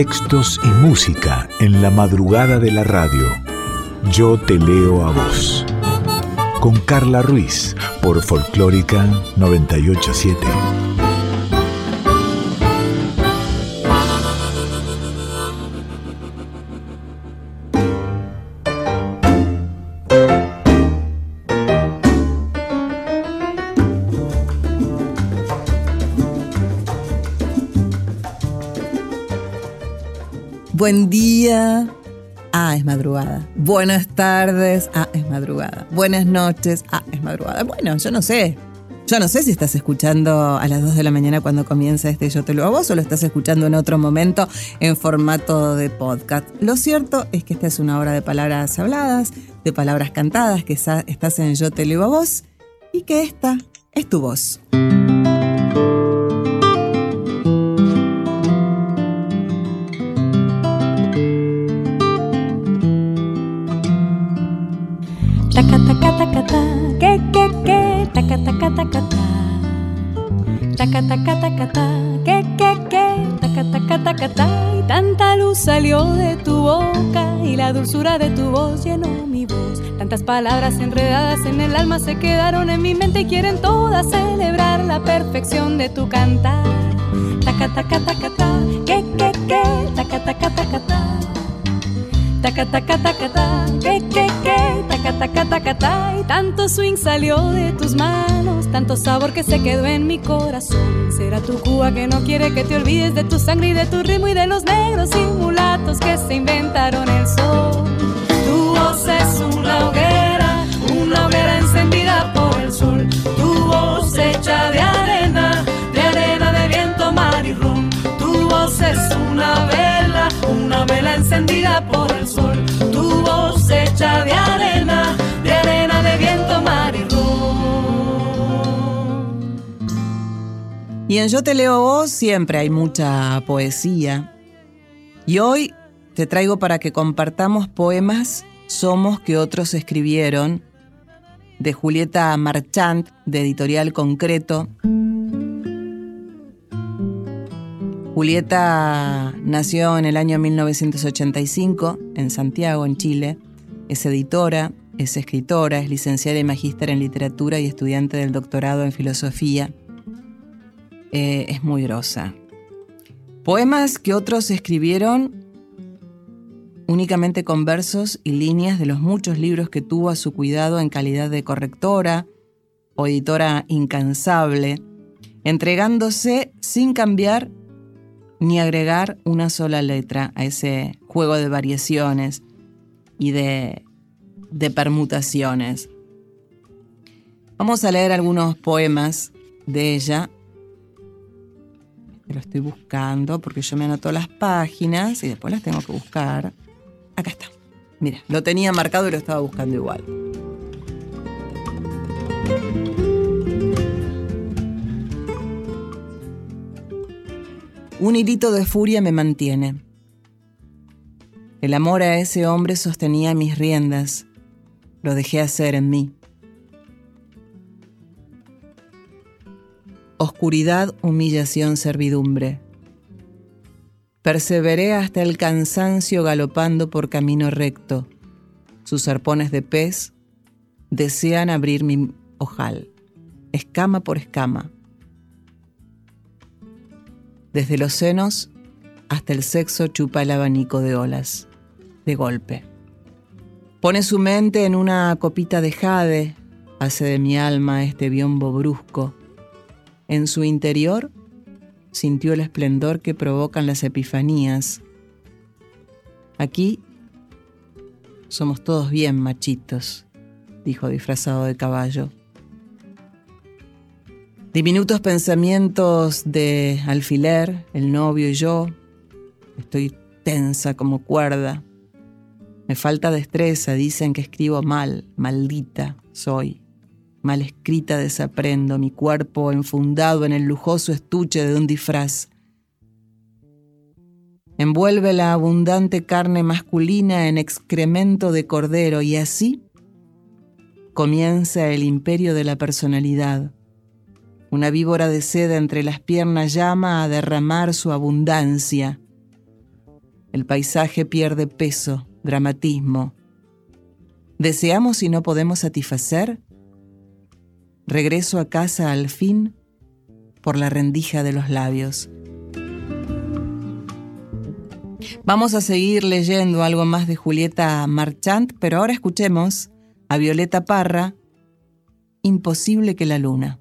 Textos y música en la madrugada de la radio. Yo te leo a vos. Con Carla Ruiz por Folclórica 987. Buen día. Ah, es madrugada. Buenas tardes. Ah, es madrugada. Buenas noches. Ah, es madrugada. Bueno, yo no sé. Yo no sé si estás escuchando a las 2 de la mañana cuando comienza este Yo te lo hago vos o lo estás escuchando en otro momento en formato de podcast. Lo cierto es que esta es una hora de palabras habladas, de palabras cantadas, que estás en Yo te leo a vos y que esta es tu voz. Que que que, taca taca taca ta. Taca taca taca ta, que que que, taca taca taca ta. Y tanta luz salió de tu boca y la dulzura de tu voz llenó mi voz. Tantas palabras enredadas en el alma se quedaron en mi mente y quieren todas celebrar la perfección de tu cantar. Taca taca taca ta, que que que, taca taca taca ta. Taca taca taca ta, que que. Y tanto swing salió de tus manos, tanto sabor que se quedó en mi corazón. Será tu Cuba que no quiere que te olvides de tu sangre y de tu ritmo y de los negros y mulatos que se inventaron el sol. Tu voz es una encendida por el sol. Tu voz hecha de arena, de arena de viento, mar y rum. Y en Yo te leo vos siempre hay mucha poesía. Y hoy te traigo para que compartamos poemas Somos que otros escribieron de Julieta Marchant de Editorial Concreto. Julieta nació en el año 1985 en Santiago, en Chile. Es editora, es escritora, es licenciada y magíster en literatura y estudiante del doctorado en filosofía. Eh, es muy grosa. Poemas que otros escribieron únicamente con versos y líneas de los muchos libros que tuvo a su cuidado en calidad de correctora o editora incansable, entregándose sin cambiar ni agregar una sola letra a ese juego de variaciones y de, de permutaciones. Vamos a leer algunos poemas de ella. Lo estoy buscando porque yo me anoto las páginas y después las tengo que buscar. Acá está. Mira, lo tenía marcado y lo estaba buscando igual. Un hilito de furia me mantiene. El amor a ese hombre sostenía mis riendas. Lo dejé hacer en mí. Oscuridad, humillación, servidumbre. Perseveré hasta el cansancio galopando por camino recto. Sus arpones de pez desean abrir mi ojal, escama por escama. Desde los senos hasta el sexo chupa el abanico de olas, de golpe. Pone su mente en una copita de jade, hace de mi alma este biombo brusco. En su interior sintió el esplendor que provocan las epifanías. Aquí somos todos bien machitos, dijo disfrazado de caballo. Diminutos pensamientos de alfiler, el novio y yo. Estoy tensa como cuerda. Me falta destreza, dicen que escribo mal, maldita soy. Mal escrita desaprendo, mi cuerpo enfundado en el lujoso estuche de un disfraz. Envuelve la abundante carne masculina en excremento de cordero y así comienza el imperio de la personalidad. Una víbora de seda entre las piernas llama a derramar su abundancia. El paisaje pierde peso, dramatismo. ¿Deseamos y no podemos satisfacer? Regreso a casa al fin por la rendija de los labios. Vamos a seguir leyendo algo más de Julieta Marchant, pero ahora escuchemos a Violeta Parra, Imposible que la luna.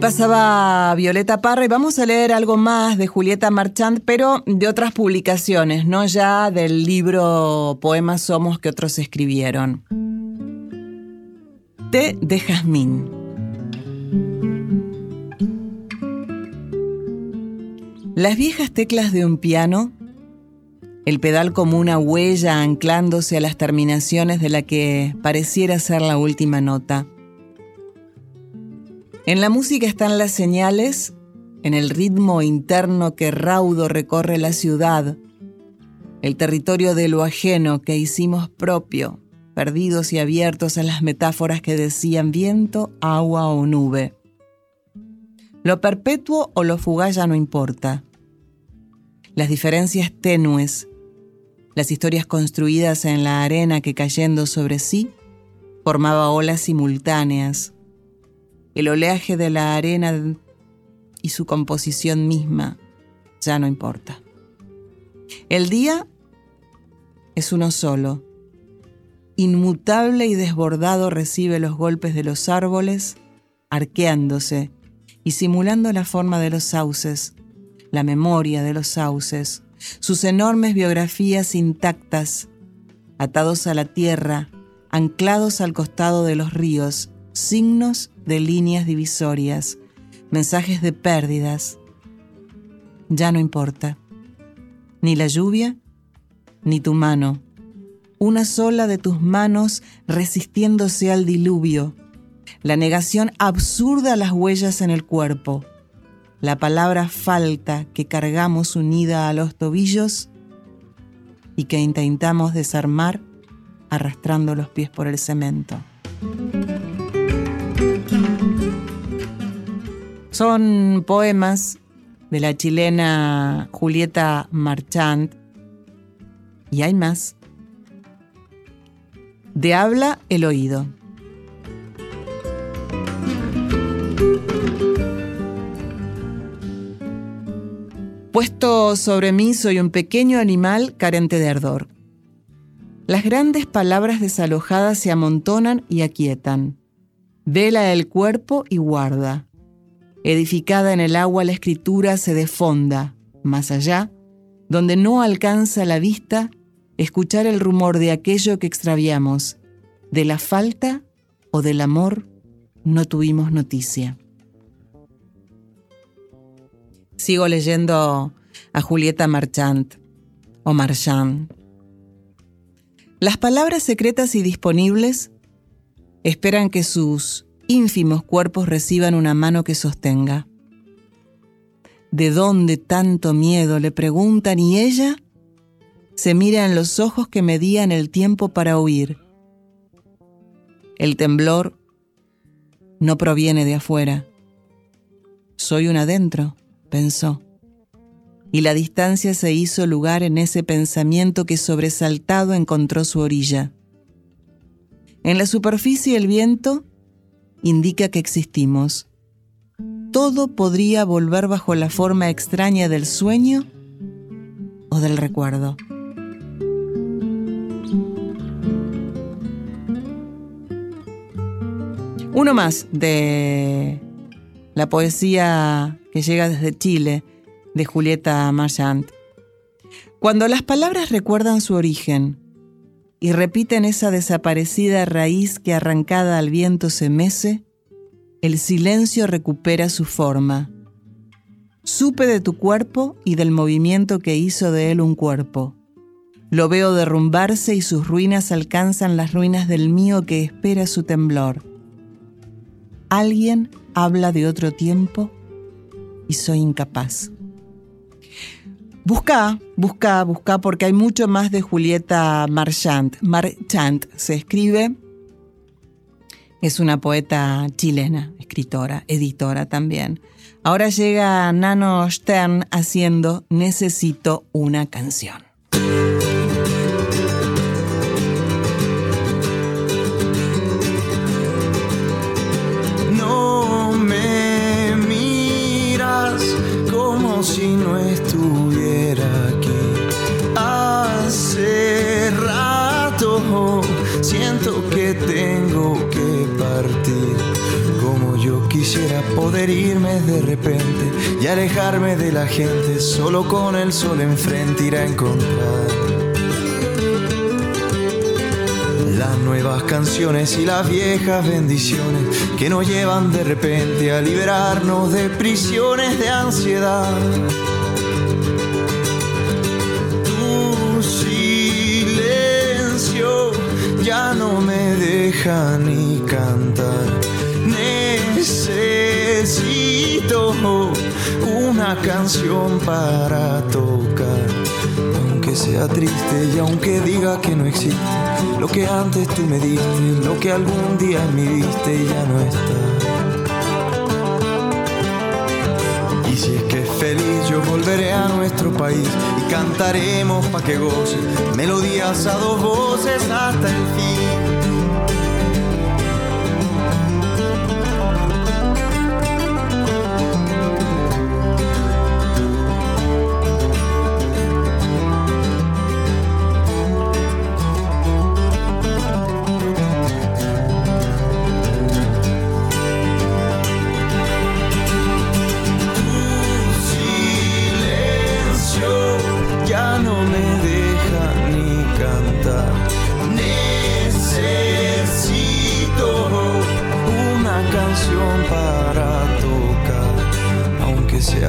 Pasaba Violeta Parra y vamos a leer algo más de Julieta Marchand, pero de otras publicaciones, no ya del libro Poemas Somos que otros escribieron. Té de jazmín. Las viejas teclas de un piano, el pedal como una huella anclándose a las terminaciones de la que pareciera ser la última nota en la música están las señales, en el ritmo interno que raudo recorre la ciudad, el territorio de lo ajeno que hicimos propio, perdidos y abiertos a las metáforas que decían viento, agua o nube. Lo perpetuo o lo fugaz ya no importa. Las diferencias tenues, las historias construidas en la arena que cayendo sobre sí formaba olas simultáneas, el oleaje de la arena y su composición misma ya no importa. El día es uno solo. Inmutable y desbordado recibe los golpes de los árboles, arqueándose y simulando la forma de los sauces, la memoria de los sauces, sus enormes biografías intactas, atados a la tierra, anclados al costado de los ríos, signos de líneas divisorias, mensajes de pérdidas. Ya no importa. Ni la lluvia, ni tu mano. Una sola de tus manos resistiéndose al diluvio. La negación absurda a las huellas en el cuerpo. La palabra falta que cargamos unida a los tobillos y que intentamos desarmar arrastrando los pies por el cemento. Son poemas de la chilena Julieta Marchand y hay más. De habla el oído. Puesto sobre mí soy un pequeño animal carente de ardor. Las grandes palabras desalojadas se amontonan y aquietan. Vela el cuerpo y guarda. Edificada en el agua la escritura se defonda, más allá, donde no alcanza la vista, escuchar el rumor de aquello que extraviamos, de la falta o del amor no tuvimos noticia. Sigo leyendo a Julieta Marchand o Marchand. Las palabras secretas y disponibles esperan que sus ínfimos cuerpos reciban una mano que sostenga. ¿De dónde tanto miedo? le preguntan y ella se mira en los ojos que medían el tiempo para huir. El temblor no proviene de afuera. Soy un adentro pensó. Y la distancia se hizo lugar en ese pensamiento que sobresaltado encontró su orilla. En la superficie el viento indica que existimos. Todo podría volver bajo la forma extraña del sueño o del recuerdo. Uno más de la poesía que llega desde Chile, de Julieta Marchand. Cuando las palabras recuerdan su origen y repiten esa desaparecida raíz que arrancada al viento se mece, el silencio recupera su forma. Supe de tu cuerpo y del movimiento que hizo de él un cuerpo. Lo veo derrumbarse y sus ruinas alcanzan las ruinas del mío que espera su temblor. Alguien habla de otro tiempo y soy incapaz. Busca, busca, busca, porque hay mucho más de Julieta Marchand. Marchand se escribe, es una poeta chilena, escritora, editora también. Ahora llega Nano Stern haciendo Necesito una canción. si no que tengo que partir. Como yo quisiera poder irme de repente y alejarme de la gente, solo con el sol enfrente ir a encontrar. Las nuevas canciones y las viejas bendiciones que nos llevan de repente a liberarnos de prisiones de ansiedad. Ya no me deja ni cantar. Necesito una canción para tocar sea triste y aunque diga que no existe lo que antes tú me diste, lo que algún día me diste ya no está. Y si es que es feliz yo volveré a nuestro país cantaremos pa' que goce melodías a dos voces hasta el fin.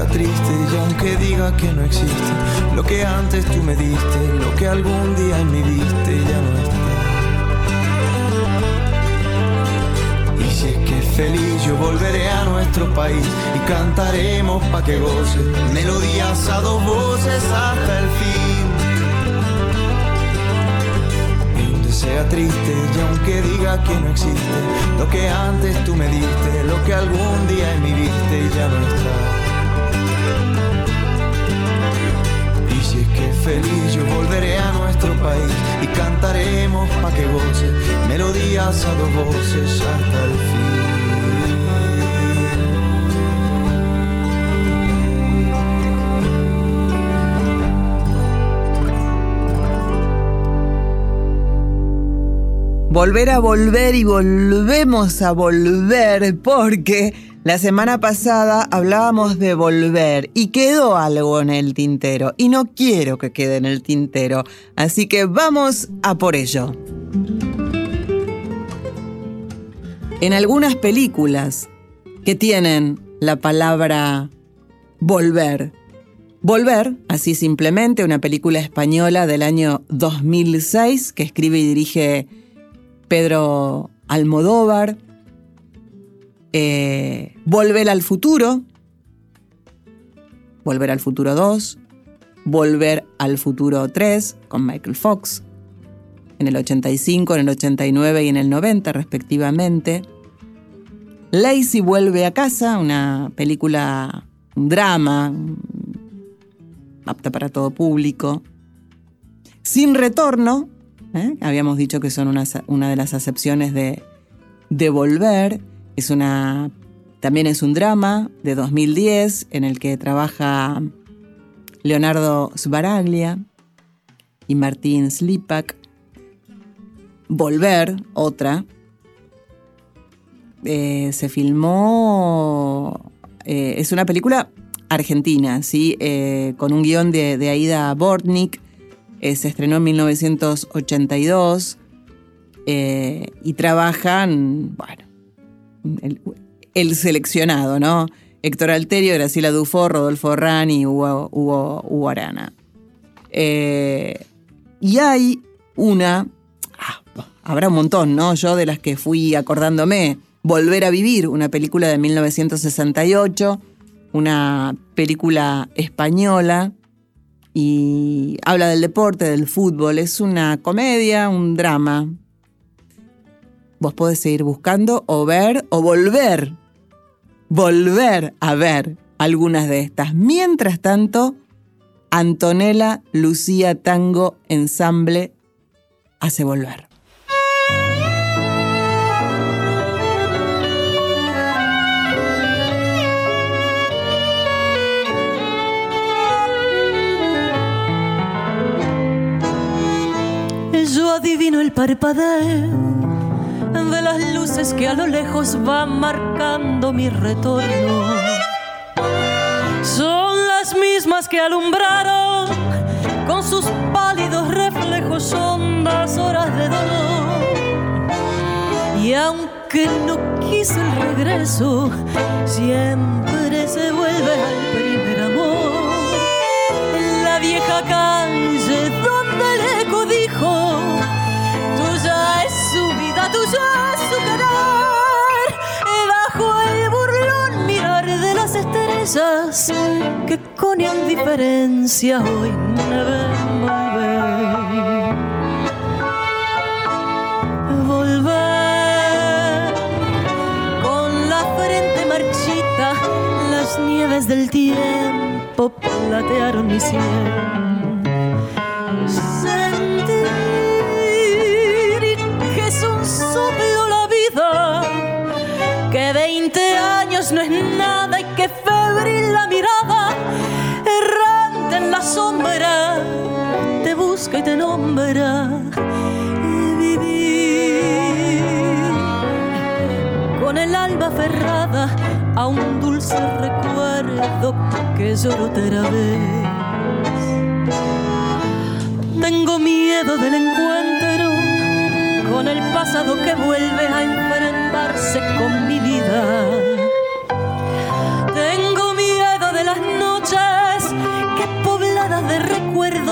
Triste y aunque diga que no existe, lo que antes tú me diste, lo que algún día me diste ya no está. Y si es que feliz yo volveré a nuestro país y cantaremos pa' que goce melodías a dos voces hasta el fin. Y aunque diga que no existe, lo que antes tú me diste, lo que algún día me viste ya no está. Que feliz yo volveré a nuestro país y cantaremos pa' que goce melodías a dos voces hasta el fin. Volver a volver y volvemos a volver porque la semana pasada hablábamos de volver y quedó algo en el tintero y no quiero que quede en el tintero, así que vamos a por ello. En algunas películas que tienen la palabra volver, Volver, así simplemente, una película española del año 2006 que escribe y dirige Pedro Almodóvar, eh, Volver al futuro, Volver al futuro 2, Volver al futuro 3 con Michael Fox, en el 85, en el 89 y en el 90 respectivamente. Lacey vuelve a casa, una película, un drama, apta para todo público. Sin retorno, ¿eh? habíamos dicho que son una, de las acepciones de, de Volver. Es una, también es un drama de 2010 en el que trabaja Leonardo Sbaraglia y Martín Slipak. Volver, otra. Eh, se filmó. Eh, es una película argentina, ¿sí? Eh, con un guion de, de Aida Bortnik. se estrenó en 1982 y trabajan, bueno, el, seleccionado, ¿no? Héctor Alterio, Graciela Dufo, Rodolfo Rani, Hugo, Hugo, Arana. Eh, y hay una, ah, habrá un montón, ¿no? Yo de las que fui acordándome, Volver a Vivir, una película de 1968, una película española y habla del deporte, del fútbol, es una comedia, un drama, vos podés seguir buscando o ver o volver, volver a ver algunas de estas. Mientras tanto, Antonella Lucía Tango Ensamble hace volver. Yo adivino el parpadeo de las luces que a lo lejos van marcando mi retorno. Son las mismas que alumbraron con sus pálidos reflejos hondas horas de dolor. Y aunque no quiso el regreso, siempre se vuelve al primer amor. La vieja calle estrellas que con indiferencia hoy me ven volver. Volver con la frente marchita, las nieves del tiempo platearon mi cielo no es nada sombra, te busca y te nombra. Y vivir con el alma aferrada a un dulce recuerdo que lloro otra vez. Tengo miedo del encuentro con el pasado que vuelve a enfrentarse con mi vida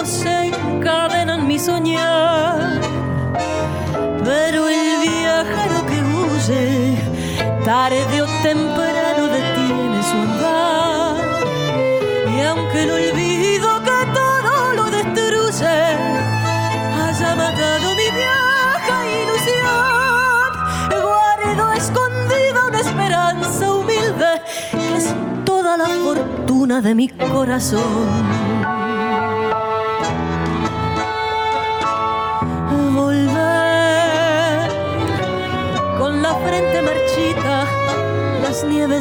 se encadenan mi soñar. Pero el viajero que huye, tarde o temprano detiene su andar. Y aunque el olvido que todo lo destruye, haya matado mi vieja ilusión, guardo escondida una esperanza humilde que es toda la fortuna de mi corazón.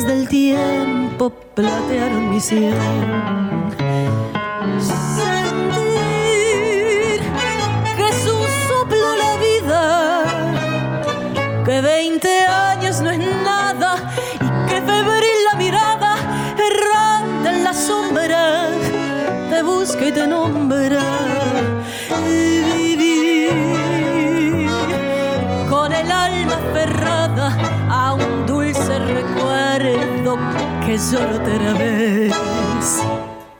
Del tiempo platearon mi sien. Sentir que es un soplo la vida, que veinte años no es nada y que febril la mirada, errante en la sombra, te busca y te nombra.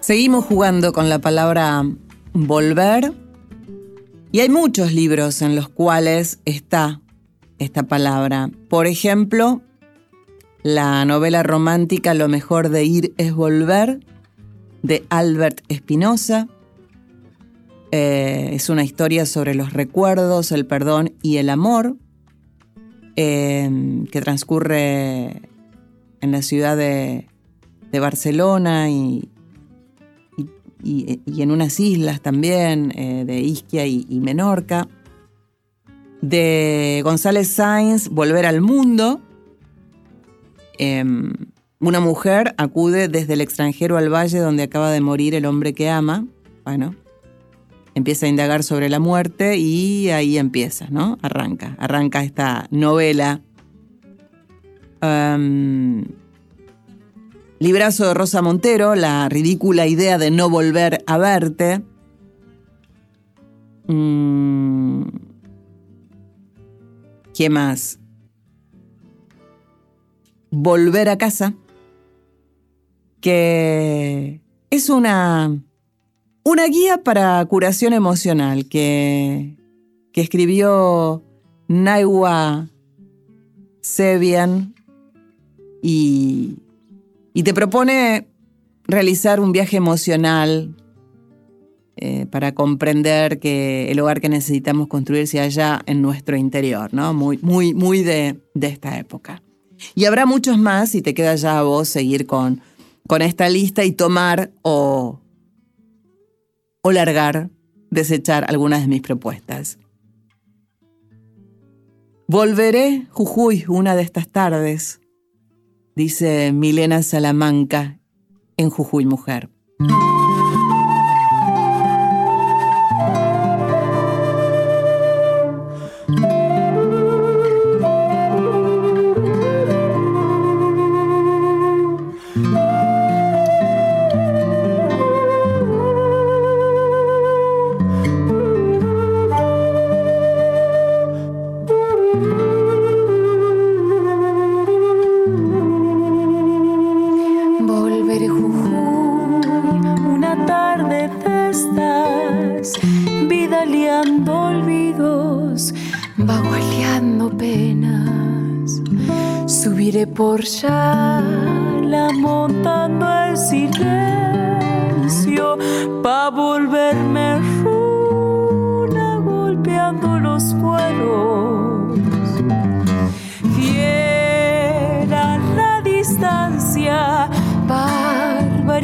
Seguimos jugando con la palabra volver. Y hay muchos libros en los cuales está esta palabra. Por ejemplo, la novela romántica Lo mejor de ir es volver, de Albert Espinosa. Eh, es una historia sobre los recuerdos, el perdón y el amor. Em, que transcurre en la ciudad de, Barcelona y, y, en unas islas también, eh, de Isquia y, Menorca. De González Sainz, Volver al Mundo. Em, una mujer acude desde el extranjero al valle donde acaba de morir el hombre que ama. Bueno, empieza a indagar sobre la muerte y ahí empieza, ¿no? Arranca, arranca esta novela. Librazo de Rosa Montero, la ridícula idea de no volver a verte. Mm. ¿Qué más? Volver a casa, que es una una guía para curación emocional que, que escribió Naiwa Sebian y, te propone realizar un viaje emocional eh, para comprender que el hogar que necesitamos construirse allá en nuestro interior, ¿no? Muy, muy, muy de, de esta época. Y habrá muchos más y te queda ya a vos seguir con, con esta lista y tomar o o largar, desechar algunas de mis propuestas. Volveré, Jujuy, una de estas tardes, dice Milena Salamanca en Jujuy Mujer.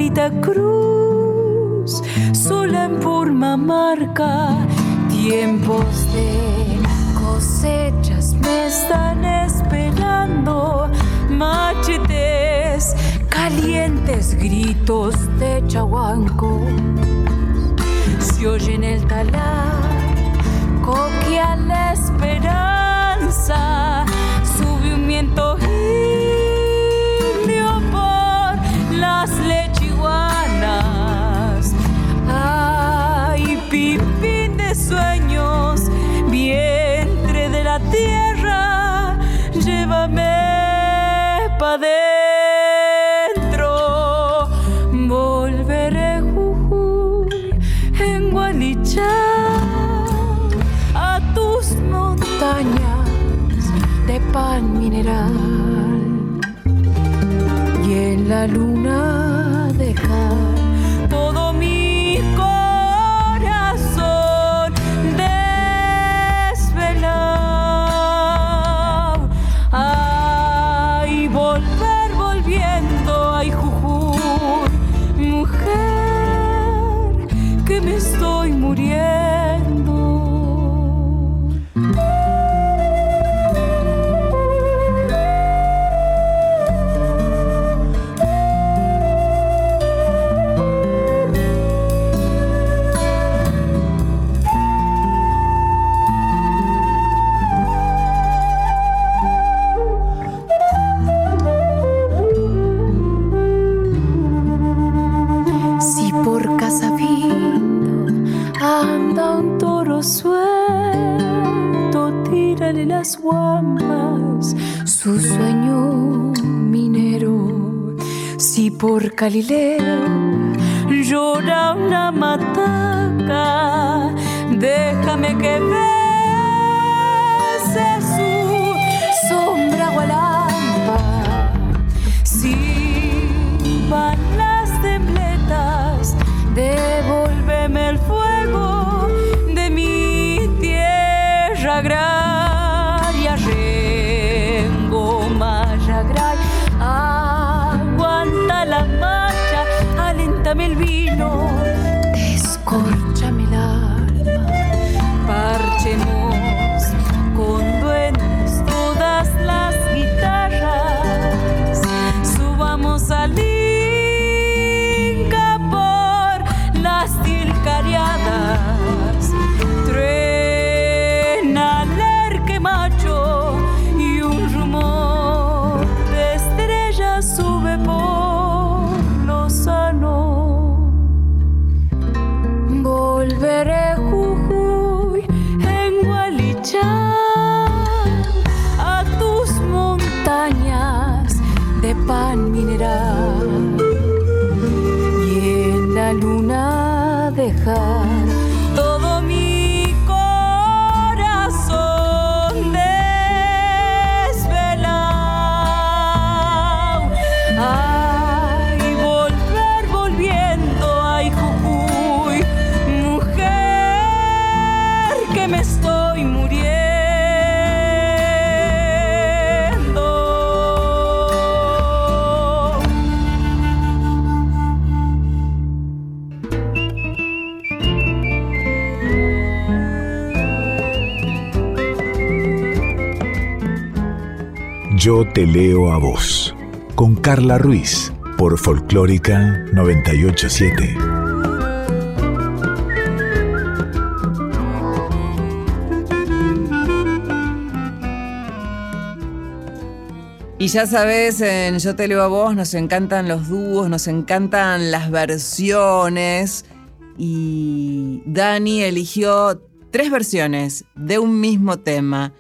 Barbarita cruz sola en forma marca tiempos de cosechas me están esperando machetes, calientes gritos de chahuanco. Se oye en el talar, coquia la esperanza, sube un viento por y suelto, tírale las guampas, su sueño minero. Si por Galileo llora una mataca, déjame que bese su sombra gualampa. Si van las tembletas, devuélveme el Yo te leo a vos. Con Carla Ruiz. Por Folclórica 987. Y ya sabes, en Yo te leo a vos nos encantan los dúos, nos encantan las versiones. Y Dani eligió tres versiones de un mismo tema.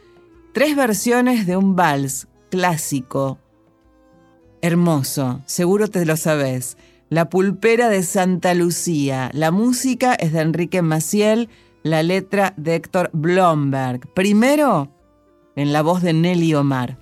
Tres versiones de un vals clásico, hermoso, seguro te lo sabes. La pulpera de Santa Lucía. La música es de Enrique Maciel, la letra de Héctor Blomberg. Primero, en la voz de Nelly Omar.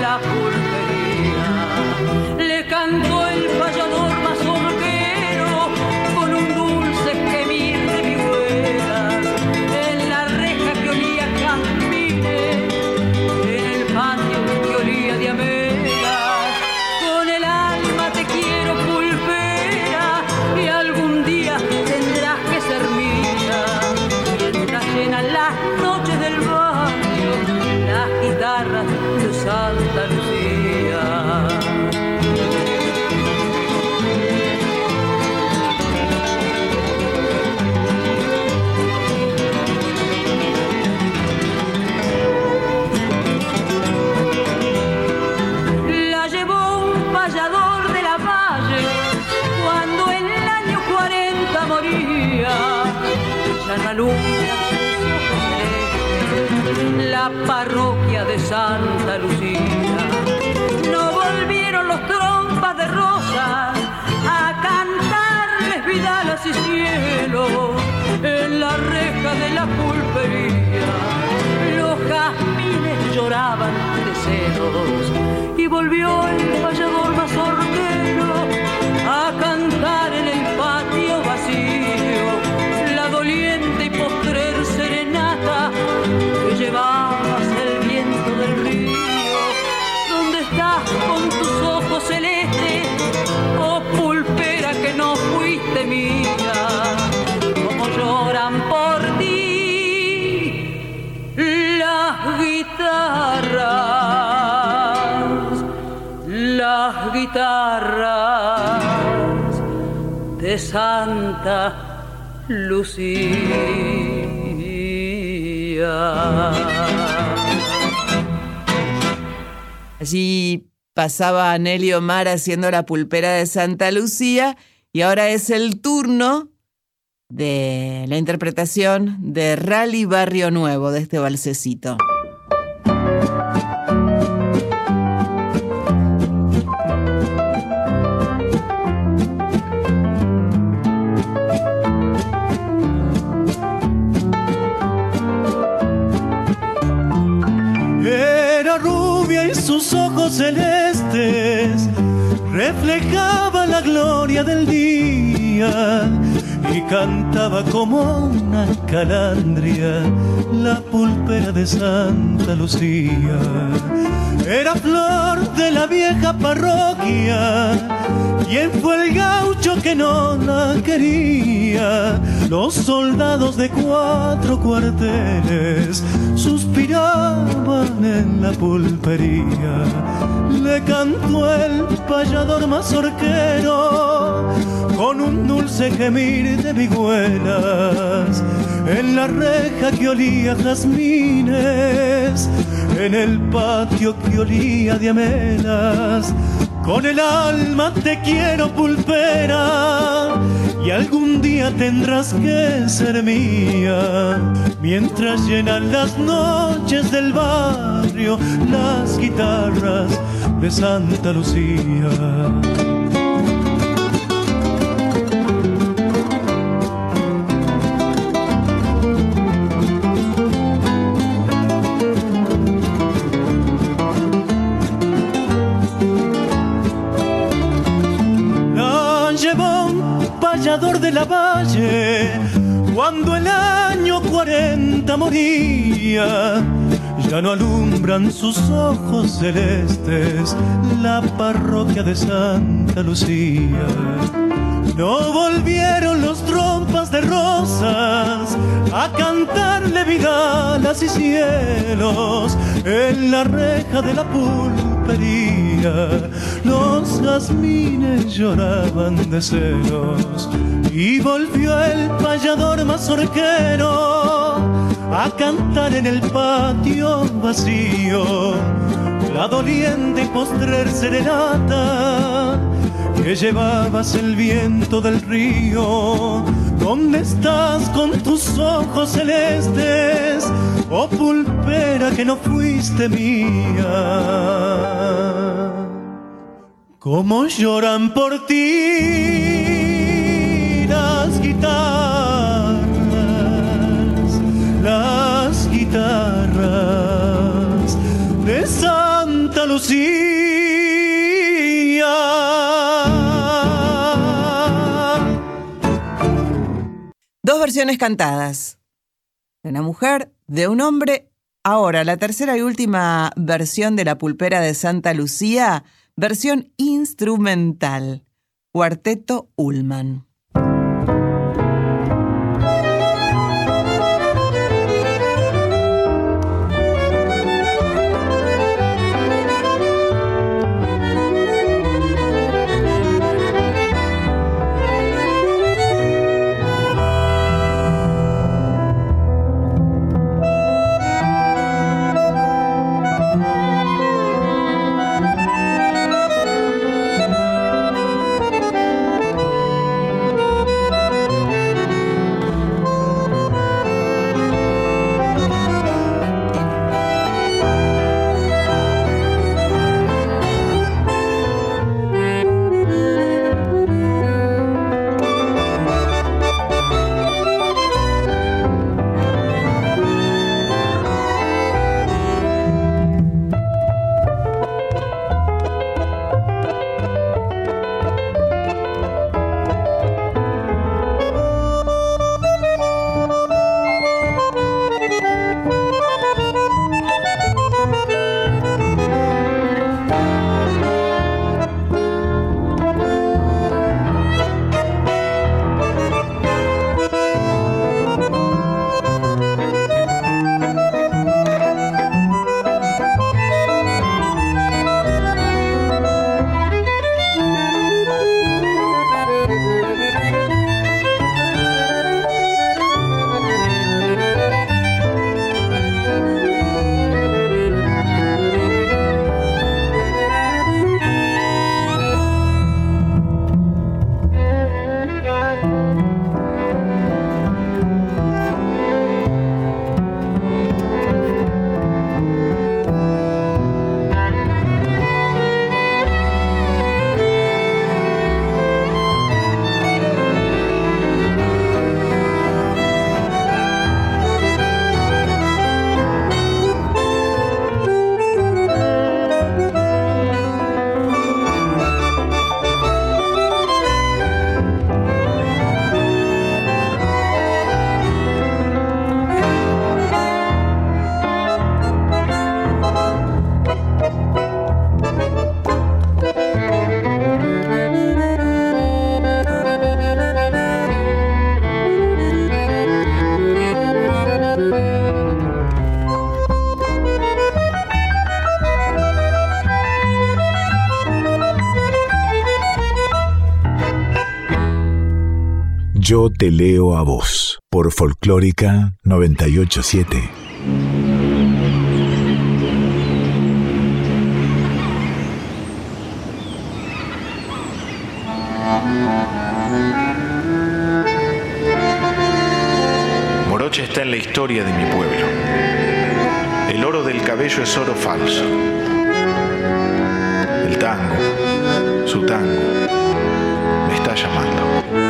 La lloraban de celos y volvió el payador las guitarras de Santa Lucía. Allí pasaba Nelly Omar haciendo la pulpera de Santa Lucía y ahora es el turno de la interpretación de Rally Barrio Nuevo de este balsecito. Sus ojos celestes reflejaban la gloria del día y cantaba como una calandria la pulpera de Santa Lucía. Era flor de la vieja parroquia. ¿Quién fue el gaucho que no la quería? Los soldados de cuatro cuarteles suspiraban en la pulpería. Le cantó el payador mazorquero con un dulce gemir de en la reja que olía jazmines, en el patio que olía a diamelas. Con el alma te quiero pulpera y algún día tendrás que ser mía. Mientras llenan las noches del barrio las guitarras de Santa Lucía. Valle cuando el año 40 moría. Ya no alumbran sus ojos celestes la parroquia de Santa Lucía. No volvieron los trompas de rosas a cantarle vidalas y cielos en la reja de la pulpería. Los jazmines lloraban de celos y volvió el payador mazorquero a cantar en el patio vacío la doliente postrer serenata que llevabas el viento del río. ¿Dónde estás con tus ojos celestes? Oh pulpera que no fuiste mía. ¿Cómo lloran por ti Santa Lucía. Dos versiones cantadas. De una mujer, de un hombre. Ahora, la tercera y última versión de la pulpera de Santa Lucía, versión instrumental. Cuarteto Ullman. Leo a vos por Folclórica 987. Morocha está en la historia de mi pueblo. El oro del cabello es oro falso. El tango, su tango, me está llamando.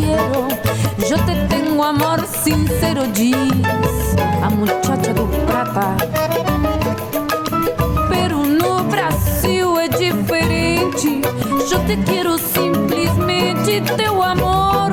quiero. Yo te tengo amor sincero, Gis, a muchacha do prata. Pero no Brasil é diferente. Eu te quero simplesmente teu amor.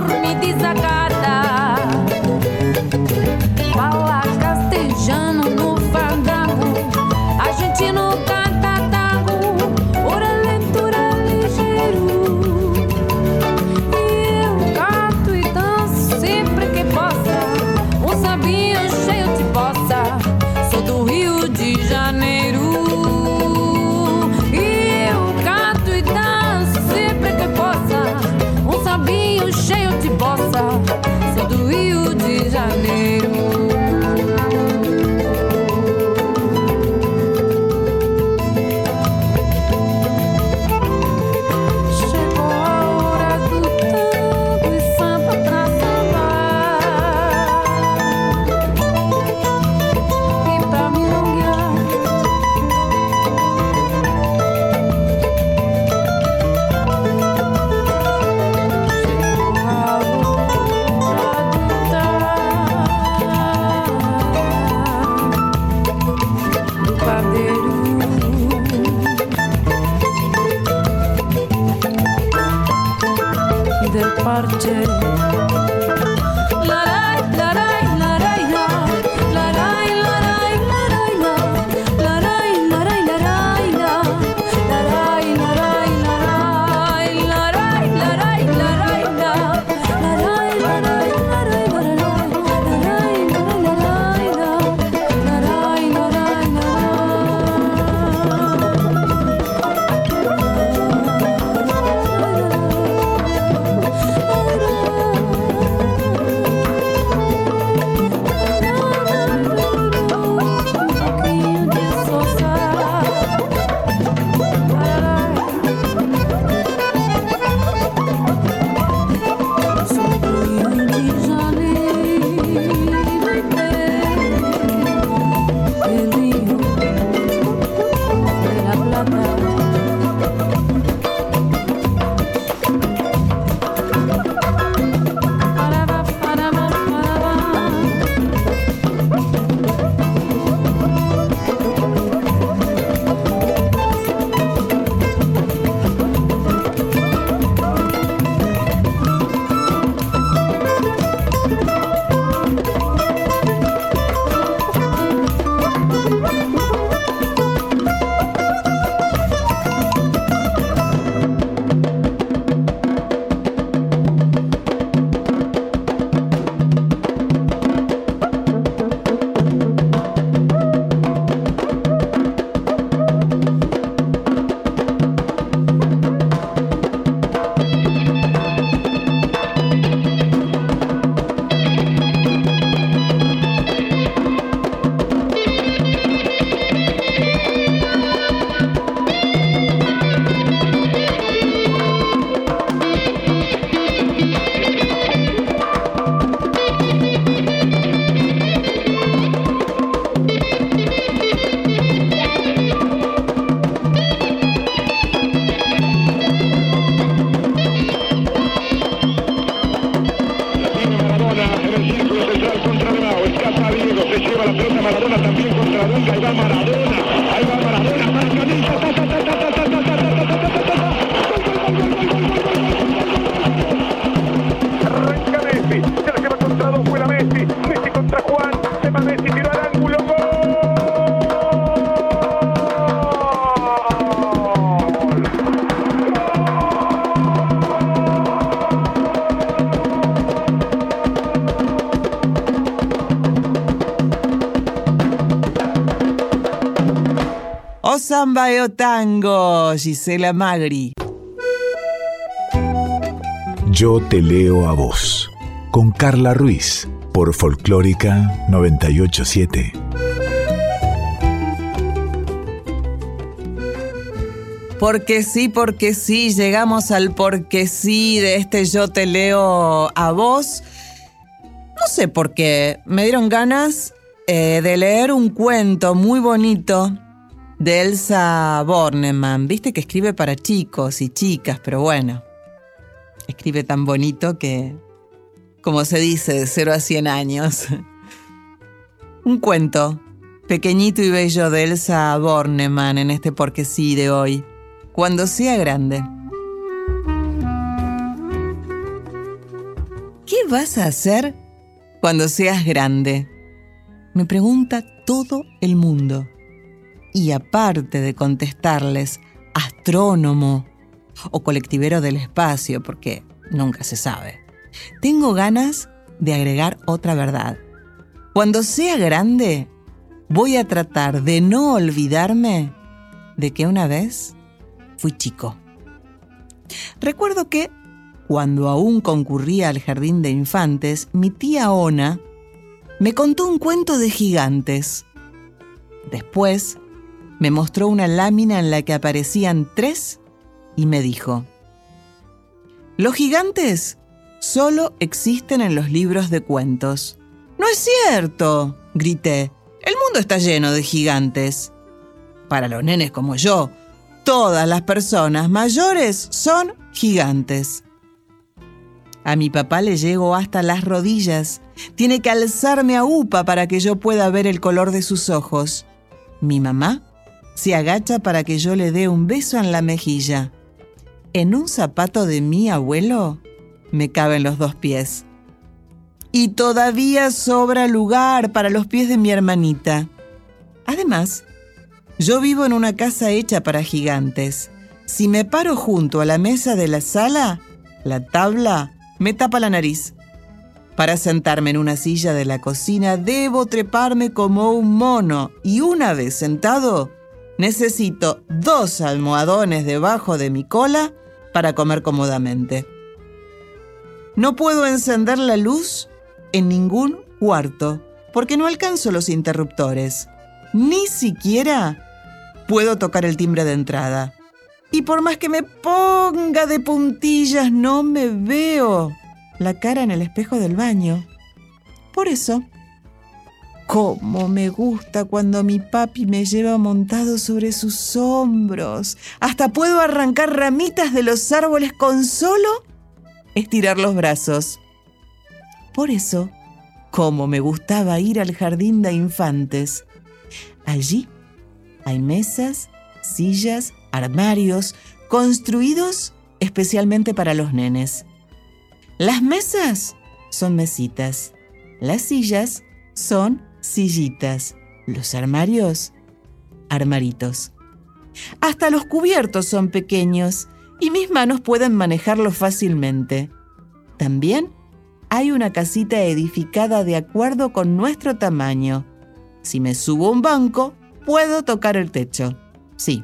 Samba e o tango, Gisela Magri. Yo te leo a vos. Con Carla Ruiz. Por Folclórica 987. Porque sí, porque sí, llegamos al porque sí de este Yo te leo a vos. No sé por qué, me dieron ganas eh, de leer un cuento muy bonito de Elsa Bornemann. Viste que escribe para chicos y chicas, pero bueno, escribe tan bonito que, como se dice, de 0 a 100 años. un cuento pequeñito y bello de Elsa Bornemann en este porque sí de hoy. Cuando sea grande. ¿Qué vas a hacer cuando seas grande? Me pregunta todo el mundo. Y aparte de contestarles astrónomo o colectivero del espacio, porque nunca se sabe, tengo ganas de agregar otra verdad. Cuando sea grande, voy a tratar de no olvidarme de que una vez fui chico. Recuerdo que, cuando aún concurría al jardín de infantes, mi tía Ona me contó un cuento de gigantes. Después, me mostró una lámina en la que aparecían tres y me dijo, Los gigantes solo existen en los libros de cuentos. No es cierto, grité. El mundo está lleno de gigantes. Para los nenes como yo, todas las personas mayores son gigantes. A mi papá le llego hasta las rodillas. Tiene que alzarme a upa para que yo pueda ver el color de sus ojos. Mi mamá se agacha para que yo le dé un beso en la mejilla. En un zapato de mi abuelo me caben los dos pies. Y todavía sobra lugar para los pies de mi hermanita. Además, yo vivo en una casa hecha para gigantes. Si me paro junto a la mesa de la sala, la tabla me tapa la nariz. Para sentarme en una silla de la cocina debo treparme como un mono y una vez sentado necesito dos almohadones debajo de mi cola para comer cómodamente. No puedo encender la luz en ningún cuarto porque no alcanzo los interruptores. Ni siquiera puedo tocar el timbre de entrada. Y por más que me ponga de puntillas, no me veo la cara en el espejo del baño. Por eso, cómo me gusta cuando mi papi me lleva montado sobre sus hombros. Hasta puedo arrancar ramitas de los árboles con solo estirar los brazos. Por eso, cómo me gustaba ir al jardín de infantes. Allí hay mesas, sillas, armarios, construidos especialmente para los nenes. Las mesas son mesitas, las sillas son sillitas, los armarios, armaritos. Hasta los cubiertos son pequeños y mis manos pueden manejarlos fácilmente. También hay una casita edificada de acuerdo con nuestro tamaño. Si me subo a un banco, puedo tocar el techo. Sí.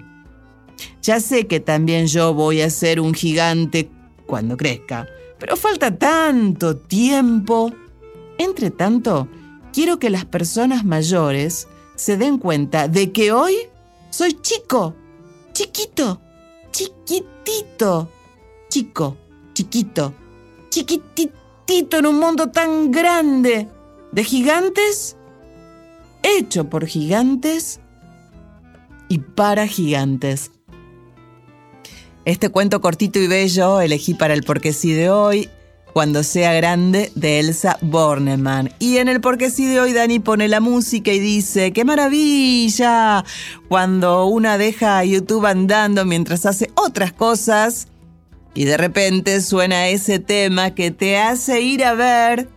Ya sé que también yo voy a ser un gigante cuando crezca, pero falta tanto tiempo. Entre tanto, quiero que las personas mayores se den cuenta de que hoy soy chico, chiquito, chiquitito, chico, chiquito, chiquitito en un mundo tan grande de gigantes, hecho por gigantes y para gigantes. Este cuento cortito y bello elegí para el porque sí de hoy cuando sea grande de Elsa Bornemann. Y en el Porque sí de hoy Dani pone la música y dice, ¡qué maravilla! Cuando una deja YouTube andando mientras hace otras cosas y de repente suena ese tema que te hace ir a ver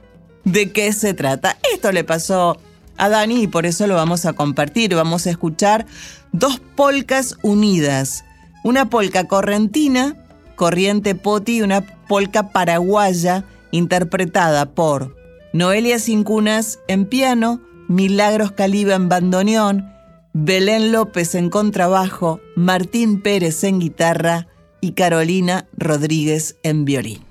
de qué se trata. Esto le pasó a Dani y por eso lo vamos a compartir. Vamos a escuchar dos polcas unidas. Una polca correntina, corriente poti, y una polca paraguaya interpretada por Noelia Cincunas en piano, Milagros Caliba en bandoneón, Belén López en contrabajo, Martín Pérez en guitarra y Carolina Rodríguez en violín.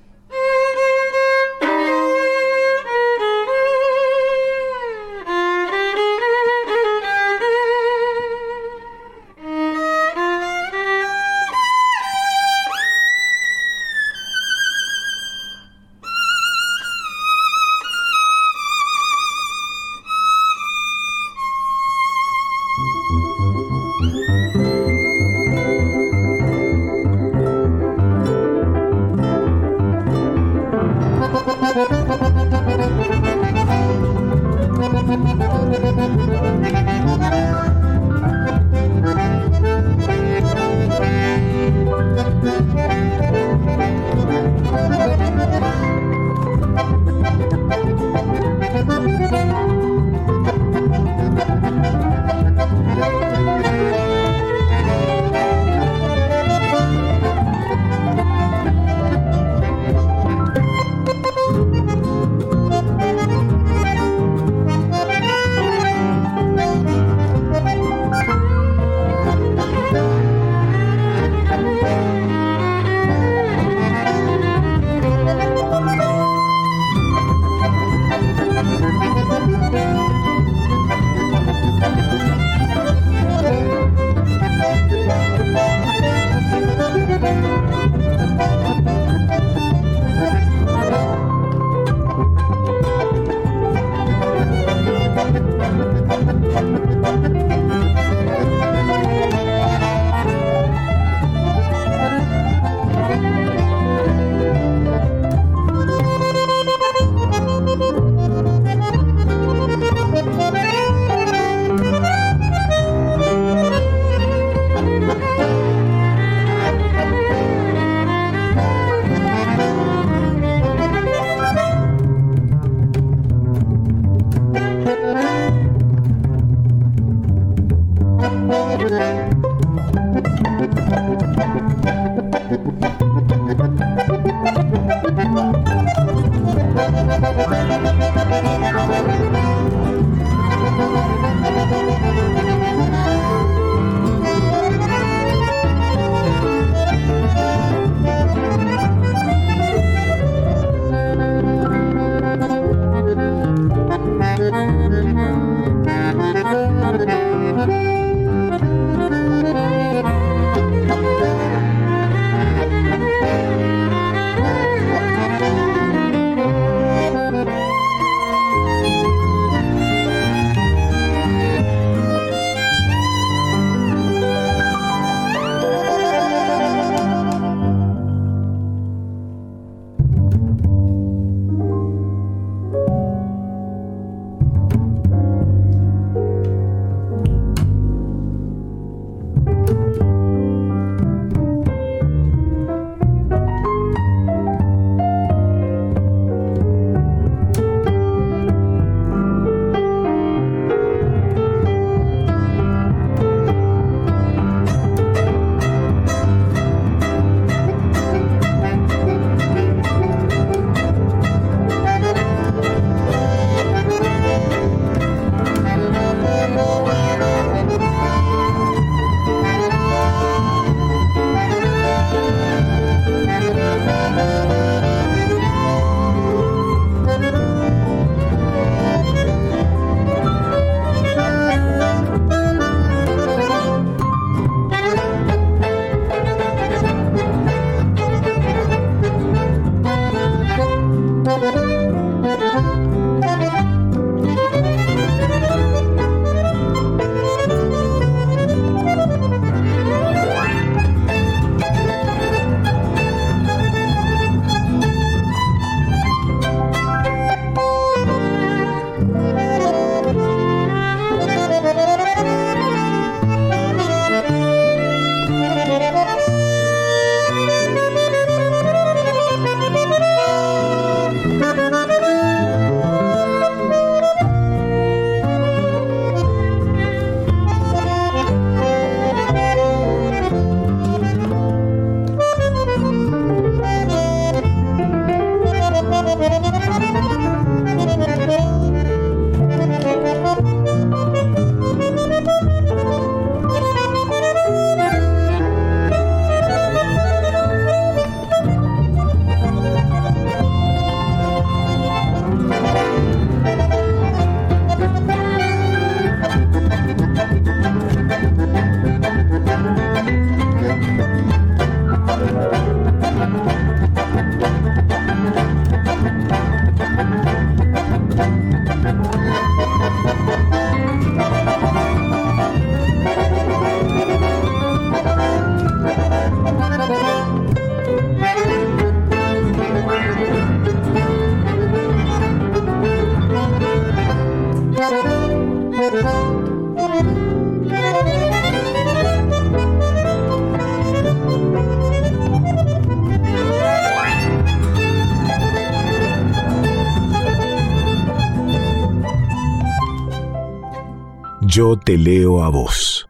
Yo te leo a vos.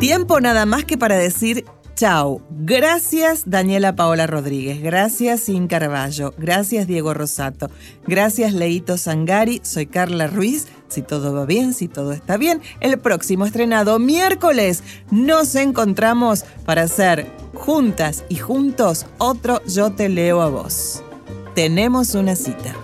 Tiempo nada más que para decir chau. Gracias Daniela Paola Rodríguez, gracias Sin Carballo, gracias Diego Rosato, gracias Leito Sangari, soy Carla Ruiz. Si todo va bien, si todo está bien, el próximo estrenado miércoles nos encontramos para hacer juntas y juntos otro Yo te leo a vos. Tenemos una cita.